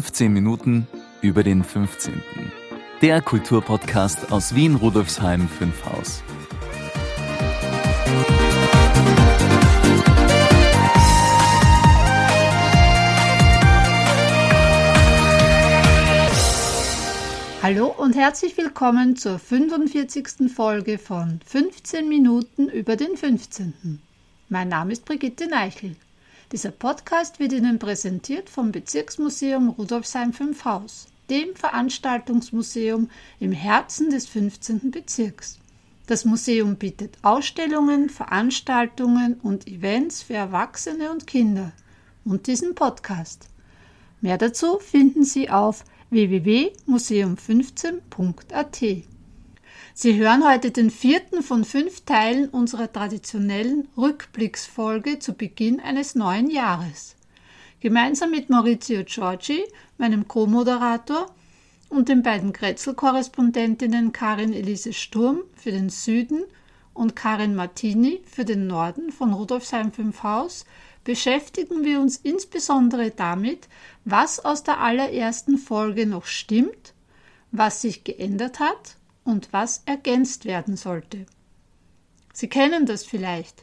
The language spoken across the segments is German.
15 Minuten über den 15. Der Kulturpodcast aus Wien Rudolfsheim 5 Haus. Hallo und herzlich willkommen zur 45. Folge von 15 Minuten über den 15. Mein Name ist Brigitte Neichel. Dieser Podcast wird Ihnen präsentiert vom Bezirksmuseum Rudolfsheim 5 Haus, dem Veranstaltungsmuseum im Herzen des 15. Bezirks. Das Museum bietet Ausstellungen, Veranstaltungen und Events für Erwachsene und Kinder und diesen Podcast. Mehr dazu finden Sie auf www.museum15.at. Sie hören heute den vierten von fünf Teilen unserer traditionellen Rückblicksfolge zu Beginn eines neuen Jahres. Gemeinsam mit Maurizio Giorgi, meinem Co-Moderator, und den beiden Grätzl-Korrespondentinnen Karin Elise Sturm für den Süden und Karin Martini für den Norden von Rudolfsheim 5 Haus beschäftigen wir uns insbesondere damit, was aus der allerersten Folge noch stimmt, was sich geändert hat und was ergänzt werden sollte. Sie kennen das vielleicht.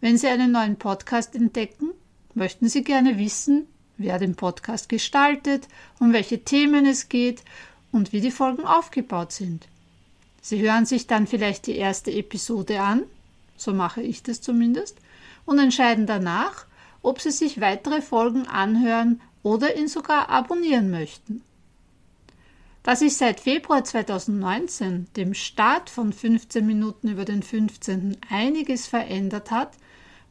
Wenn Sie einen neuen Podcast entdecken, möchten Sie gerne wissen, wer den Podcast gestaltet, um welche Themen es geht und wie die Folgen aufgebaut sind. Sie hören sich dann vielleicht die erste Episode an, so mache ich das zumindest, und entscheiden danach, ob Sie sich weitere Folgen anhören oder ihn sogar abonnieren möchten. Da sich seit Februar 2019, dem Start von 15 Minuten über den 15. einiges verändert hat,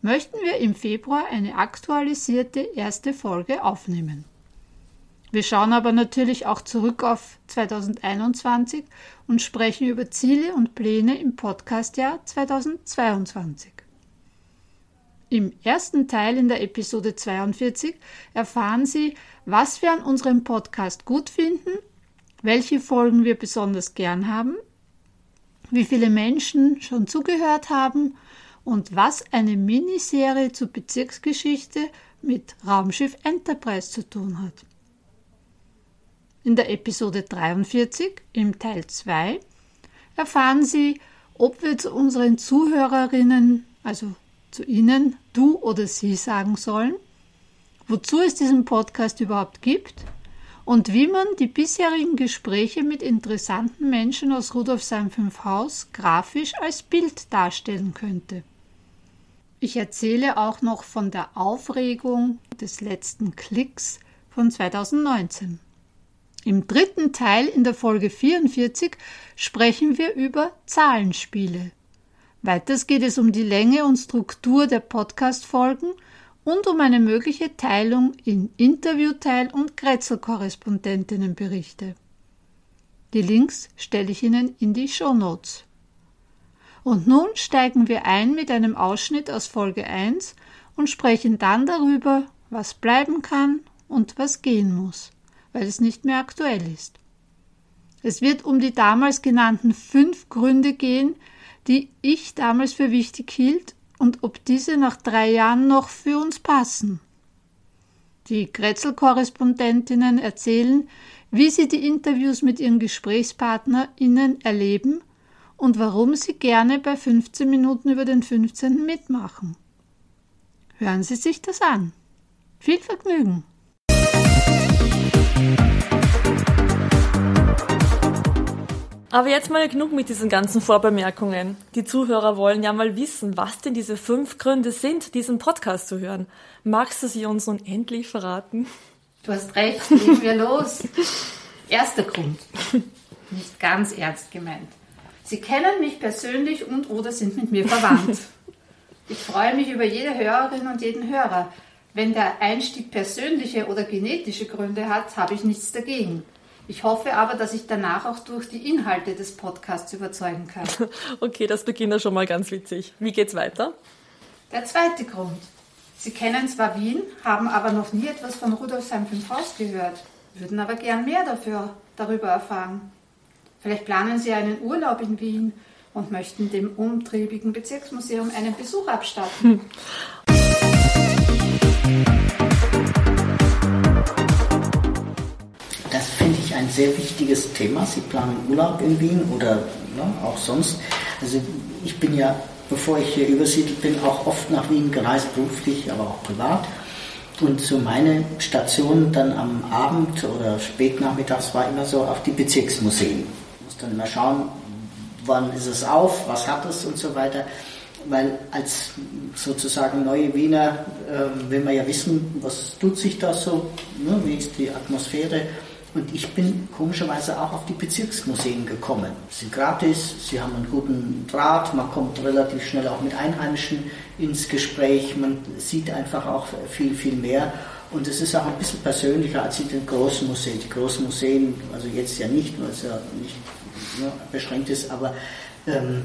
möchten wir im Februar eine aktualisierte erste Folge aufnehmen. Wir schauen aber natürlich auch zurück auf 2021 und sprechen über Ziele und Pläne im Podcastjahr 2022. Im ersten Teil in der Episode 42 erfahren Sie, was wir an unserem Podcast gut finden welche Folgen wir besonders gern haben, wie viele Menschen schon zugehört haben und was eine Miniserie zur Bezirksgeschichte mit Raumschiff Enterprise zu tun hat. In der Episode 43 im Teil 2 erfahren Sie, ob wir zu unseren Zuhörerinnen, also zu Ihnen, du oder sie sagen sollen, wozu es diesen Podcast überhaupt gibt und wie man die bisherigen Gespräche mit interessanten Menschen aus Rudolfsheim 5 Haus grafisch als Bild darstellen könnte. Ich erzähle auch noch von der Aufregung des letzten Klicks von 2019. Im dritten Teil in der Folge 44 sprechen wir über Zahlenspiele. Weiters geht es um die Länge und Struktur der Podcast-Folgen und um eine mögliche Teilung in Interviewteil und Kretzel-Korrespondentinnenberichte. Die Links stelle ich Ihnen in die Show Notes. Und nun steigen wir ein mit einem Ausschnitt aus Folge 1 und sprechen dann darüber, was bleiben kann und was gehen muss, weil es nicht mehr aktuell ist. Es wird um die damals genannten fünf Gründe gehen, die ich damals für wichtig hielt und ob diese nach drei Jahren noch für uns passen. Die Grätzl-Korrespondentinnen erzählen, wie sie die Interviews mit ihren GesprächspartnerInnen erleben und warum sie gerne bei 15 Minuten über den 15. mitmachen. Hören Sie sich das an. Viel Vergnügen! Aber jetzt mal genug mit diesen ganzen Vorbemerkungen. Die Zuhörer wollen ja mal wissen, was denn diese fünf Gründe sind, diesen Podcast zu hören. Magst du sie uns nun endlich verraten? Du hast recht, legen wir los. Erster Grund. Nicht ganz ernst gemeint. Sie kennen mich persönlich und oder sind mit mir verwandt. Ich freue mich über jede Hörerin und jeden Hörer. Wenn der Einstieg persönliche oder genetische Gründe hat, habe ich nichts dagegen. Ich hoffe aber, dass ich danach auch durch die Inhalte des Podcasts überzeugen kann. Okay, das beginnt ja schon mal ganz witzig. Wie geht's weiter? Der zweite Grund. Sie kennen zwar Wien, haben aber noch nie etwas von Rudolfsheim 5 Haus gehört, würden aber gern mehr dafür, darüber erfahren. Vielleicht planen Sie einen Urlaub in Wien und möchten dem umtriebigen Bezirksmuseum einen Besuch abstatten. wichtiges Thema. Sie planen Urlaub in Wien oder ne, auch sonst. Also ich bin ja, bevor ich hier übersiedelt bin, auch oft nach Wien gereist, beruflich, aber auch privat. Und so meine Station dann am Abend oder spätnachmittags war immer so auf die Bezirksmuseen. Ich muss dann immer schauen, wann ist es auf, was hat es und so weiter. Weil als sozusagen neue Wiener äh, will man ja wissen, was tut sich da so, ne, wie ist die Atmosphäre. Und ich bin komischerweise auch auf die Bezirksmuseen gekommen. Sie sind gratis, sie haben einen guten Draht, man kommt relativ schnell auch mit Einheimischen ins Gespräch, man sieht einfach auch viel, viel mehr. Und es ist auch ein bisschen persönlicher als in den großen Museen. Die großen Museen, also jetzt ja nicht, weil es ja nicht ne, beschränkt ist, aber ähm,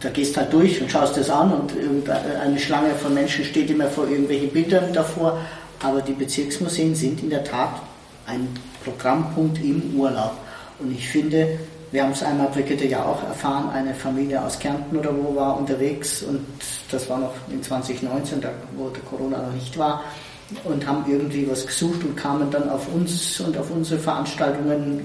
da gehst halt durch und schaust das an und eine Schlange von Menschen steht immer vor irgendwelchen Bildern davor. Aber die Bezirksmuseen sind in der Tat ein Programmpunkt im Urlaub. Und ich finde, wir haben es einmal, Brigitte ja auch erfahren, eine Familie aus Kärnten oder wo war unterwegs und das war noch in 2019, da wo der Corona noch nicht war und haben irgendwie was gesucht und kamen dann auf uns und auf unsere Veranstaltungen,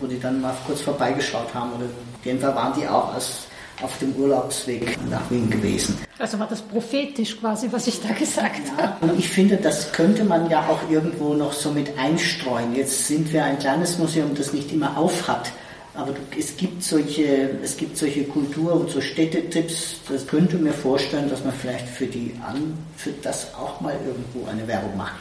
wo die dann mal kurz vorbeigeschaut haben. Oder jedenfalls waren die auch als auf dem Urlaubsweg nach Wien gewesen. Also war das prophetisch quasi, was ich da gesagt ja, habe. Und ich finde, das könnte man ja auch irgendwo noch so mit einstreuen. Jetzt sind wir ein kleines Museum, das nicht immer auf hat. Aber es gibt solche, es gibt solche Kultur- und so Städtetipps, das könnte mir vorstellen, dass man vielleicht für die an, für das auch mal irgendwo eine Werbung macht.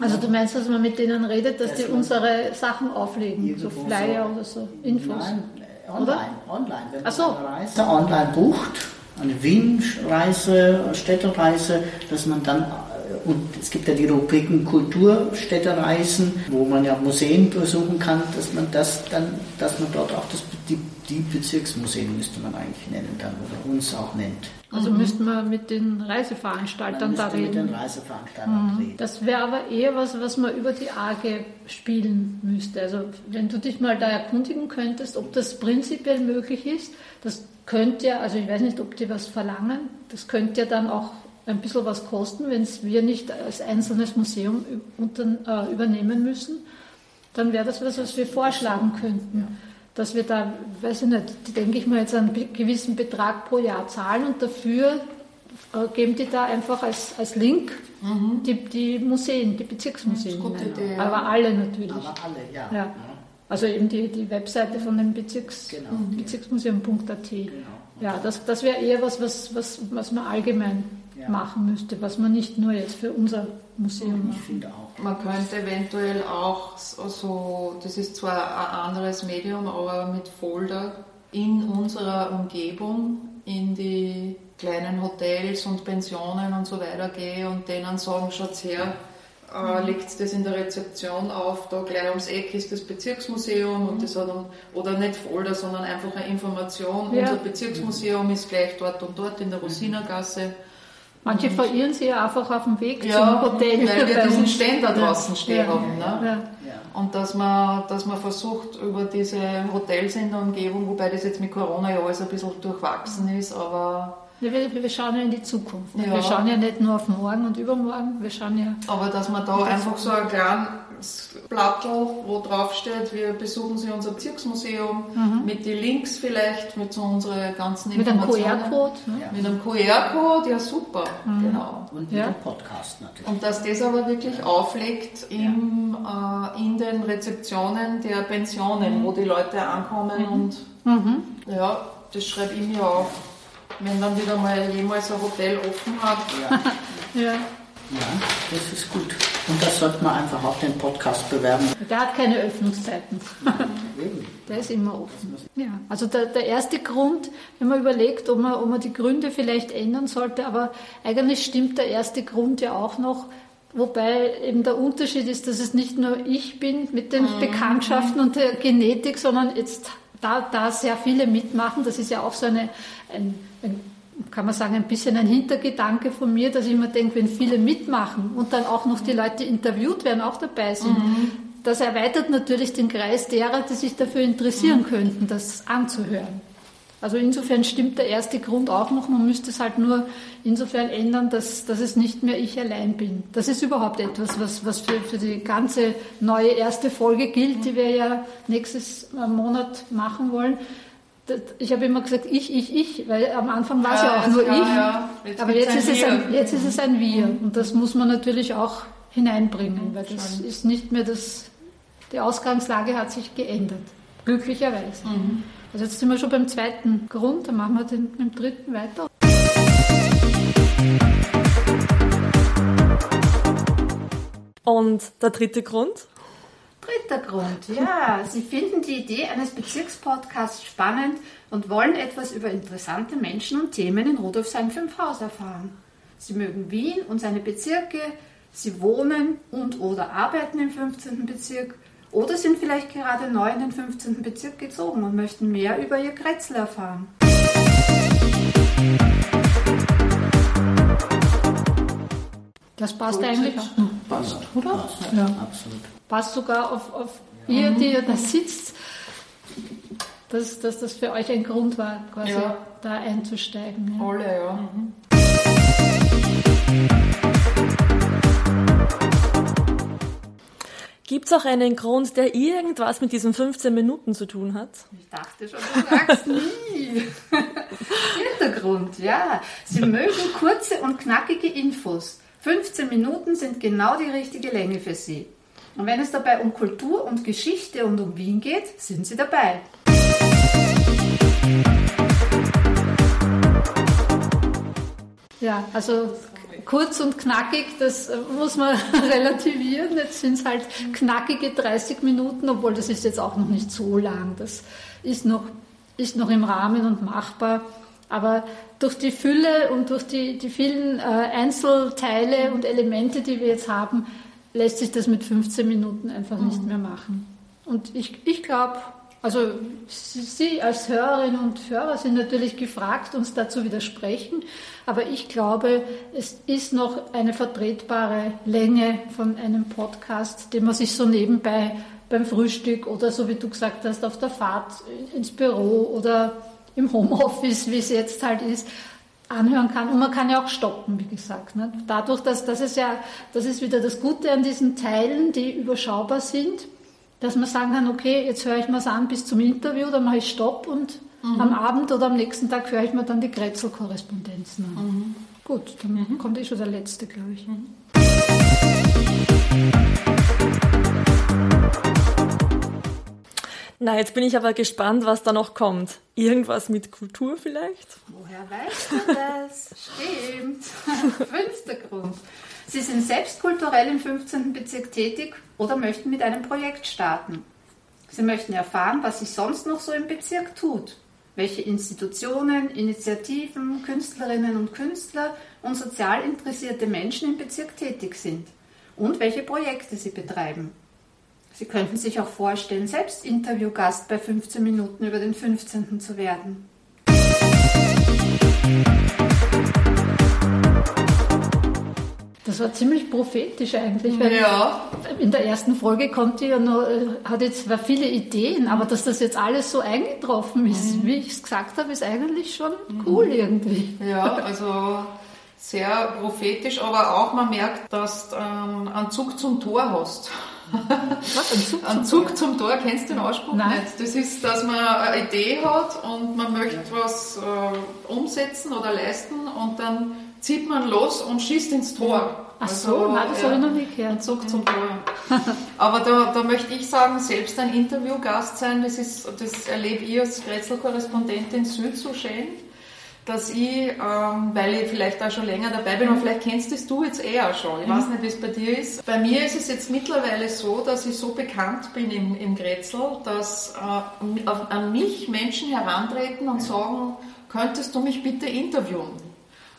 Also du meinst, dass man mit denen redet, dass das die unsere Sachen auflegen, so Flyer so, oder so, Infos? Nein, online, oder? online. Wenn Ach so. man eine Reise online bucht, eine Wien-Reise, Städtereise, dass man dann und es gibt ja die Rubriken Kulturstädtereisen, wo man ja Museen besuchen kann, dass man das dann, dass man dort auch das, die, die Bezirksmuseen müsste man eigentlich nennen dann oder uns auch nennt. Also mhm. müssten wir mit den Reiseveranstaltern da reden. Mit den Reiseveranstaltern mhm. reden. Das wäre aber eher was, was man über die AG spielen müsste. Also wenn du dich mal da erkundigen könntest, ob das prinzipiell möglich ist, das könnte ja, also ich weiß nicht, ob die was verlangen, das könnte ja dann auch ein bisschen was kosten, wenn es wir nicht als einzelnes Museum äh, übernehmen müssen, dann wäre das was, was wir vorschlagen könnten. Dass wir da, weiß ich nicht, denke ich mal jetzt einen gewissen Betrag pro Jahr zahlen und dafür äh, geben die da einfach als, als Link mhm. die, die Museen, die Bezirksmuseen. Idee, ja. Aber alle natürlich. Aber alle, ja. ja. Also eben die, die Webseite von dem Bezirks, genau. Bezirksmuseum.at. Genau. Ja, das, das wäre eher was, was, was, was man allgemein ja. machen müsste, was man nicht nur jetzt für unser Museum macht. Ich finde auch. Man könnte eventuell auch so, das ist zwar ein anderes Medium, aber mit Folder in unserer Umgebung in die kleinen Hotels und Pensionen und so weiter gehen und denen sagen, schaut her, äh, mhm. legt das in der Rezeption auf, da gleich ums Eck ist das Bezirksmuseum und mhm. das hat dann, oder nicht Folder, sondern einfach eine Information, ja. unser Bezirksmuseum ist gleich dort und dort in der Rosinergasse. Manche und verirren sich ja einfach auf dem Weg ja, zum Hotel. Weil wir diesen Ständer draußen stehen ja. haben. Ne? Ja. Und dass man, dass man versucht, über diese Hotels in der Umgebung, wobei das jetzt mit Corona ja alles ein bisschen durchwachsen ist, aber wir, wir schauen ja in die Zukunft. Ja. Wir schauen ja nicht nur auf morgen und übermorgen, wir schauen ja. Aber dass man da einfach so ein kleines Blatt, wo drauf steht, wir besuchen Sie unser Bezirksmuseum, mhm. mit den Links vielleicht, mit so unseren ganzen Informationen. Mit einem QR-Code. Ne? Ja. Mit einem QR-Code, ja super, mhm. genau. Und mit ja. dem Podcast natürlich. Und dass das aber wirklich ja. auflegt im, äh, in den Rezeptionen der Pensionen, mhm. wo die Leute ankommen mhm. und mhm. ja, das schreibe ich mir auf wenn dann wieder mal jemals ein Hotel offen hat. Ja. ja. Ja, das ist gut. Und das sollte man einfach auf den Podcast bewerben. Der hat keine Öffnungszeiten. der ist immer offen. Ja, also der, der erste Grund, wenn man überlegt, ob man, ob man die Gründe vielleicht ändern sollte, aber eigentlich stimmt der erste Grund ja auch noch, Wobei eben der Unterschied ist, dass es nicht nur ich bin mit den mhm. Bekanntschaften und der Genetik, sondern jetzt da, da sehr viele mitmachen. Das ist ja auch so eine, ein, ein, kann man sagen, ein bisschen ein Hintergedanke von mir, dass ich mir denke, wenn viele mitmachen und dann auch noch die Leute interviewt werden, auch dabei sind, mhm. das erweitert natürlich den Kreis derer, die sich dafür interessieren mhm. könnten, das anzuhören. Also insofern stimmt der erste Grund auch noch. Man müsste es halt nur insofern ändern, dass, dass es nicht mehr ich allein bin. Das ist überhaupt etwas, was, was für, für die ganze neue erste Folge gilt, die wir ja nächstes Monat machen wollen. Ich habe immer gesagt, ich, ich, ich, weil am Anfang war es ja, ja auch nur ja, ich. Ja. Jetzt Aber jetzt ist, es ein, jetzt ist es ein Wir. Und das muss man natürlich auch hineinbringen, weil das ist nicht mehr das, die Ausgangslage hat sich geändert. Glücklicherweise. Mhm. Also jetzt sind wir schon beim zweiten Grund, dann machen wir den, mit dem dritten weiter. Und der dritte Grund? Dritter Grund, ja. Sie finden die Idee eines Bezirkspodcasts spannend und wollen etwas über interessante Menschen und Themen in Rudolfsheim 5 Haus erfahren. Sie mögen Wien und seine Bezirke, Sie wohnen und oder arbeiten im 15. Bezirk oder sind vielleicht gerade neu in den 15. Bezirk gezogen und möchten mehr über ihr Kretzel erfahren. Das passt Gut, eigentlich auch. Passt, oder? Passt, ja. absolut. Passt sogar auf, auf ihr, die ihr da sitzt, dass, dass das für euch ein Grund war, quasi ja. da einzusteigen. Ja. Alle, ja. Mhm. Gibt es auch einen Grund, der irgendwas mit diesen 15 Minuten zu tun hat? Ich dachte schon, du sagst nie. Hintergrund, ja. Sie mögen kurze und knackige Infos. 15 Minuten sind genau die richtige Länge für Sie. Und wenn es dabei um Kultur und Geschichte und um Wien geht, sind Sie dabei. Ja, also kurz und knackig, das äh, muss man relativieren. Jetzt sind es halt knackige 30 Minuten, obwohl das ist jetzt auch noch nicht so lang. Das ist noch, ist noch im Rahmen und machbar. Aber durch die Fülle und durch die, die vielen äh, Einzelteile und Elemente, die wir jetzt haben, lässt sich das mit 15 Minuten einfach nicht mehr machen. Und ich, ich glaube, also Sie als Hörerinnen und Hörer sind natürlich gefragt, uns dazu widersprechen, aber ich glaube, es ist noch eine vertretbare Länge von einem Podcast, den man sich so nebenbei beim Frühstück oder so wie du gesagt hast, auf der Fahrt ins Büro oder im Homeoffice, wie es jetzt halt ist, anhören kann. Und man kann ja auch stoppen, wie gesagt. Ne? Dadurch, dass das ist ja, das ist wieder das Gute an diesen Teilen, die überschaubar sind dass man sagen kann, okay, jetzt höre ich mir es an bis zum Interview, dann mache ich Stopp und mhm. am Abend oder am nächsten Tag höre ich mir dann die Kretzel-Korrespondenzen an. Mhm. Gut, dann mhm. kommt eh schon der letzte, glaube ich. Mhm. Na, jetzt bin ich aber gespannt, was da noch kommt. Irgendwas mit Kultur vielleicht? Woher weißt du das? Stimmt. Fünfter Grund. Sie sind selbst kulturell im 15. Bezirk tätig oder möchten mit einem Projekt starten. Sie möchten erfahren, was sich sonst noch so im Bezirk tut, welche Institutionen, Initiativen, Künstlerinnen und Künstler und sozial interessierte Menschen im Bezirk tätig sind und welche Projekte sie betreiben. Sie könnten sich auch vorstellen, selbst Interviewgast bei 15 Minuten über den 15. zu werden. Das war ziemlich prophetisch eigentlich, weil ja. in der ersten Folge konnte ja noch, äh, hatte zwar viele Ideen, aber dass das jetzt alles so eingetroffen ist, mhm. wie ich es gesagt habe, ist eigentlich schon mhm. cool irgendwie. Ja, also sehr prophetisch, aber auch man merkt, dass du ähm, einen Zug zum Tor hast. Was? Ein Zug, ein Zug zum, zum Tor? Kennst du den Ausspruch Nein. nicht? Das ist, dass man eine Idee hat und man möchte was äh, umsetzen oder leisten und dann zieht man los und schießt ins Tor. Ach so, also, nein, das habe ich noch nicht gehört. Zug zum Tor. Aber da, da möchte ich sagen, selbst ein Interviewgast sein, das, ist, das erlebe ich als Grätzl-Korrespondentin Süd so schön, dass ich, ähm, weil ich vielleicht auch schon länger dabei bin, und vielleicht kennst das du jetzt eher schon, ich mhm. weiß nicht, wie es bei dir ist. Bei mir ist es jetzt mittlerweile so, dass ich so bekannt bin im, im Grätzl, dass äh, an mich Menschen herantreten und sagen, könntest du mich bitte interviewen?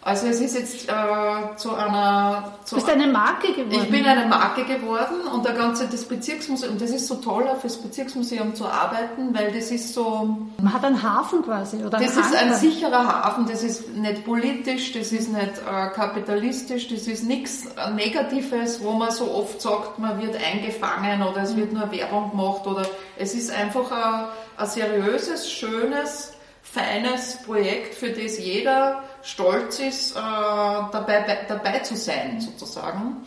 Also es ist jetzt äh, zu einer... Zu du bist eine Marke geworden. Ich bin eine Marke geworden und der ganze, das Bezirksmuseum, das ist so toll, auf das Bezirksmuseum zu arbeiten, weil das ist so... Man hat einen Hafen quasi, oder? Das ist ein sicherer Hafen, das ist nicht politisch, das ist nicht äh, kapitalistisch, das ist nichts Negatives, wo man so oft sagt, man wird eingefangen oder es wird nur Werbung gemacht oder es ist einfach ein, ein seriöses, schönes, feines Projekt, für das jeder stolz ist, äh, dabei, dabei zu sein, sozusagen.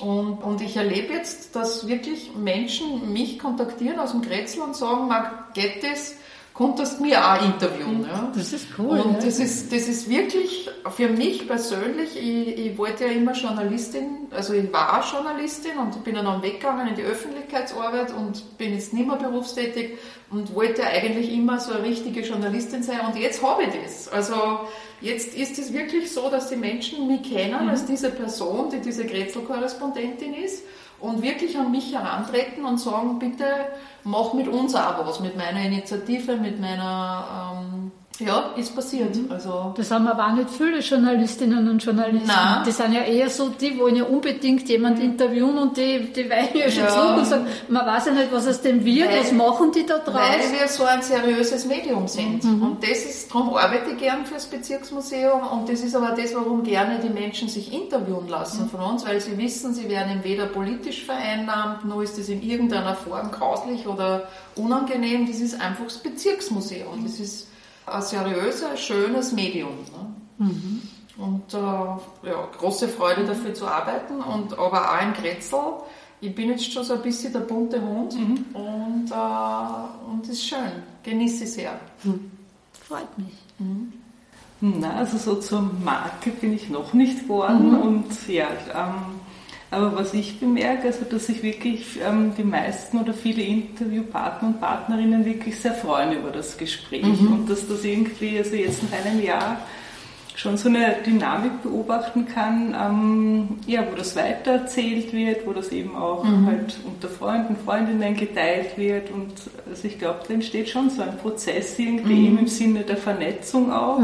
Und, und ich erlebe jetzt, dass wirklich Menschen mich kontaktieren aus dem Grätzl und sagen, Marc, geht das? Konntest mir auch interviewen. Ja. Das ist cool. Und ja. das, ist, das ist wirklich für mich persönlich, ich, ich wollte ja immer Journalistin, also ich war Journalistin und bin dann weggegangen in die Öffentlichkeitsarbeit und bin jetzt nicht mehr berufstätig und wollte eigentlich immer so eine richtige Journalistin sein und jetzt habe ich das. Also jetzt ist es wirklich so, dass die Menschen mich kennen mhm. als diese Person, die diese Grätzl-Korrespondentin ist und wirklich an mich herantreten und sagen, bitte mach mit uns auch was, mit meiner Initiative, mit meiner ähm, ja, ist passiert. Mhm. Also das haben aber auch nicht viele Journalistinnen und Journalisten. Nein. Die sind ja eher so, die wollen ja unbedingt jemand interviewen und die, die weichen ja schon Ja. zurück und sagen, man weiß ja nicht, was aus dem wird, Weil- was machen die da draus? Weil wir so ein seriöses Medium sind. Mhm. Und das ist, darum arbeite ich gern fürs Bezirksmuseum und das ist aber das, warum gerne die Menschen sich interviewen lassen Mhm. von uns, weil sie wissen, sie werden weder politisch vereinnahmt, noch ist es in irgendeiner Form grauslich oder unangenehm. Das ist einfach das Bezirksmuseum. Das ist ein seriöses, schönes Medium. Ne? Mhm. Und äh, ja, große Freude dafür zu arbeiten und aber auch im Grätzl. Ich bin jetzt schon so ein bisschen der bunte Hund Mhm. und, äh, und ist schön. Genieße ich sehr. Freut mich. Na, also so zur Marke bin ich noch nicht geworden und ja, ähm, aber was ich bemerke, also dass sich wirklich ähm, die meisten oder viele Interviewpartner und Partnerinnen wirklich sehr freuen über das Gespräch und dass das irgendwie, also jetzt nach einem Jahr schon so eine Dynamik beobachten kann, ähm, ja, wo das weitererzählt wird, wo das eben auch halt unter Freunden, Freundinnen geteilt wird und also ich glaube, da entsteht schon so ein Prozess irgendwie eben im Sinne der Vernetzung auch.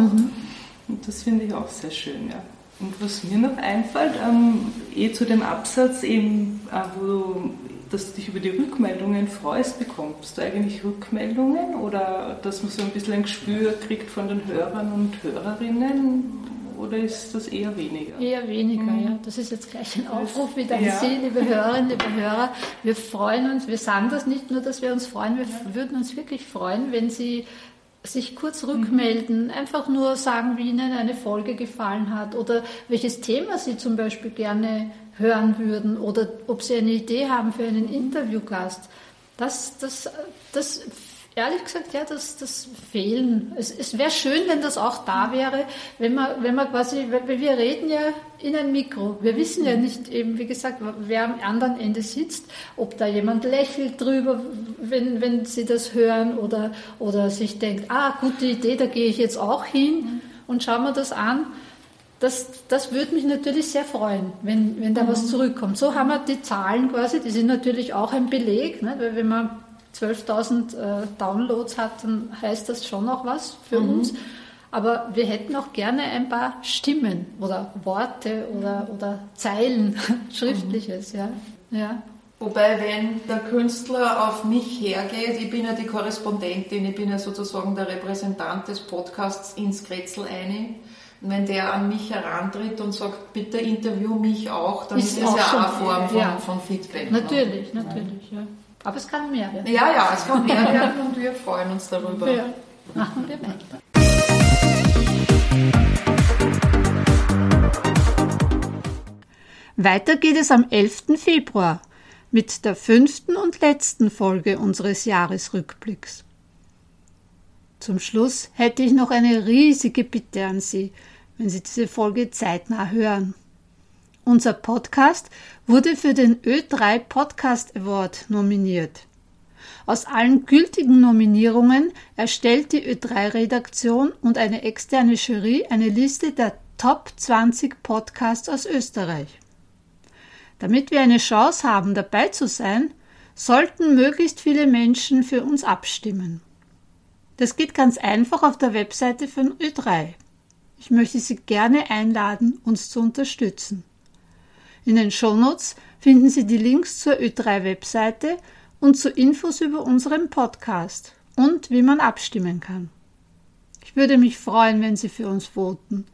Und das finde ich auch sehr schön, ja. Und was mir noch einfällt, ähm, eh zu dem Absatz eben, äh, wo du, dass du dich über die Rückmeldungen freust, bekommst du eigentlich Rückmeldungen oder dass man so ein bisschen ein Gespür kriegt von den Hörern und Hörerinnen oder ist das eher weniger? Eher weniger, ja. Das ist jetzt gleich ein Aufruf wieder an Ja. Sie, liebe Hörerinnen, liebe Hörer. Wir freuen uns, wir sagen das nicht nur, dass wir uns freuen, wir würden uns wirklich freuen, wenn Sie sich kurz rückmelden, einfach nur sagen, wie Ihnen eine Folge gefallen hat oder welches Thema Sie zum Beispiel gerne hören würden oder ob Sie eine Idee haben für einen Interviewgast. Das, das, das, ehrlich gesagt, ja, das, das fehlen. Es, es wäre schön, wenn das auch da wäre, wenn man, wenn man quasi, weil wir reden ja in ein Mikro. Wir wissen ja nicht eben, wie gesagt, wer am anderen Ende sitzt, ob da jemand lächelt drüber, wenn, wenn sie das hören oder, oder sich denkt, ah, gute Idee, da gehe ich jetzt auch hin und schauen wir das an. Das, das würde mich natürlich sehr freuen, wenn, wenn da was zurückkommt. So haben wir die Zahlen quasi, die sind natürlich auch ein Beleg, ne? weil wenn man 12.000 äh, Downloads hat, dann heißt das schon noch was für uns. Aber wir hätten auch gerne ein paar Stimmen oder Worte oder, oder Zeilen, Schriftliches, ja. ja. Wobei, wenn der Künstler auf mich hergeht, ich bin ja die Korrespondentin, ich bin ja sozusagen der Repräsentant des Podcasts ins Grätzl eine. Und wenn der an mich herantritt und sagt, bitte interview mich auch, dann Ist auch ja auch eine Form von, ja. von Feedback. ne? Natürlich, natürlich, ja. Aber es kann mehr werden. Ja, ja, es kann mehr werden und wir freuen uns darüber. Ja. Machen wir weiter. Weiter geht es am 11. Februar mit der fünften und letzten Folge unseres Jahresrückblicks. Zum Schluss hätte ich noch eine riesige Bitte an Sie, wenn Sie diese Folge zeitnah hören. Unser Podcast wurde für den Ö3 Podcast Award nominiert. Aus allen gültigen Nominierungen erstellt die Ö3-Redaktion und eine externe Jury eine Liste der Top 20 Podcasts aus Österreich. Damit wir eine Chance haben, dabei zu sein, sollten möglichst viele Menschen für uns abstimmen. Das geht ganz einfach auf der Webseite von Ö3. Ich möchte Sie gerne einladen, uns zu unterstützen. In den Shownotes finden Sie die Links zur Ö3-Webseite und zu Infos über unseren Podcast und wie man abstimmen kann. Ich würde mich freuen, wenn Sie für uns voten.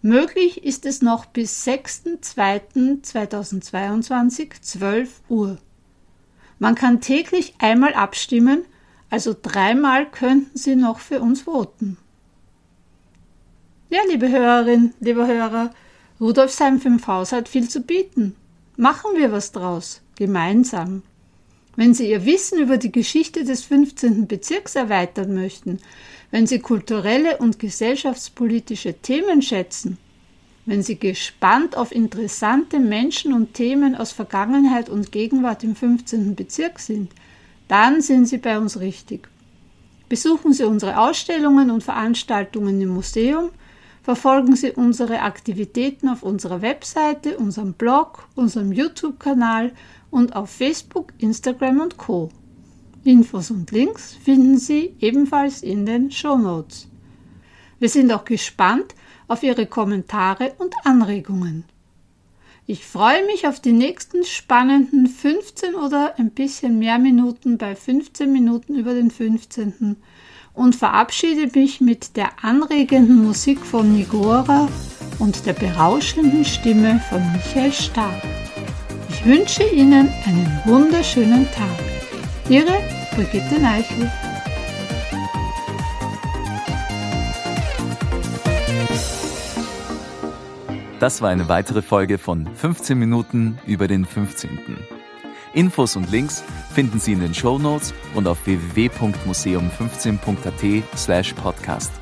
Möglich ist es noch bis 6.2.2022, 12 Uhr. Man kann täglich einmal abstimmen, also dreimal könnten Sie noch für uns voten. Ja, liebe Hörerin, lieber Hörer, Rudolfsheim 5 Haus hat viel zu bieten. Machen wir was draus, gemeinsam. Wenn Sie Ihr Wissen über die Geschichte des 15. Bezirks erweitern möchten, wenn Sie kulturelle und gesellschaftspolitische Themen schätzen, wenn Sie gespannt auf interessante Menschen und Themen aus Vergangenheit und Gegenwart im 15. Bezirk sind, dann sind Sie bei uns richtig. Besuchen Sie unsere Ausstellungen und Veranstaltungen im Museum, verfolgen Sie unsere Aktivitäten auf unserer Webseite, unserem Blog, unserem YouTube-Kanal und auf Facebook, Instagram und Co. Infos und Links finden Sie ebenfalls in den Show Notes. Wir sind auch gespannt auf Ihre Kommentare und Anregungen. Ich freue mich auf die nächsten spannenden 15 oder ein bisschen mehr Minuten bei 15 Minuten über den 15. und verabschiede mich mit der anregenden Musik von Nigora und der berauschenden Stimme von Michael Stark. Ich wünsche Ihnen einen wunderschönen Tag. Ihre Brigitte Neichel. Das war eine weitere Folge von 15 Minuten über den 15. Infos und Links finden Sie in den Show Notes und auf www.museum15.at slash podcast.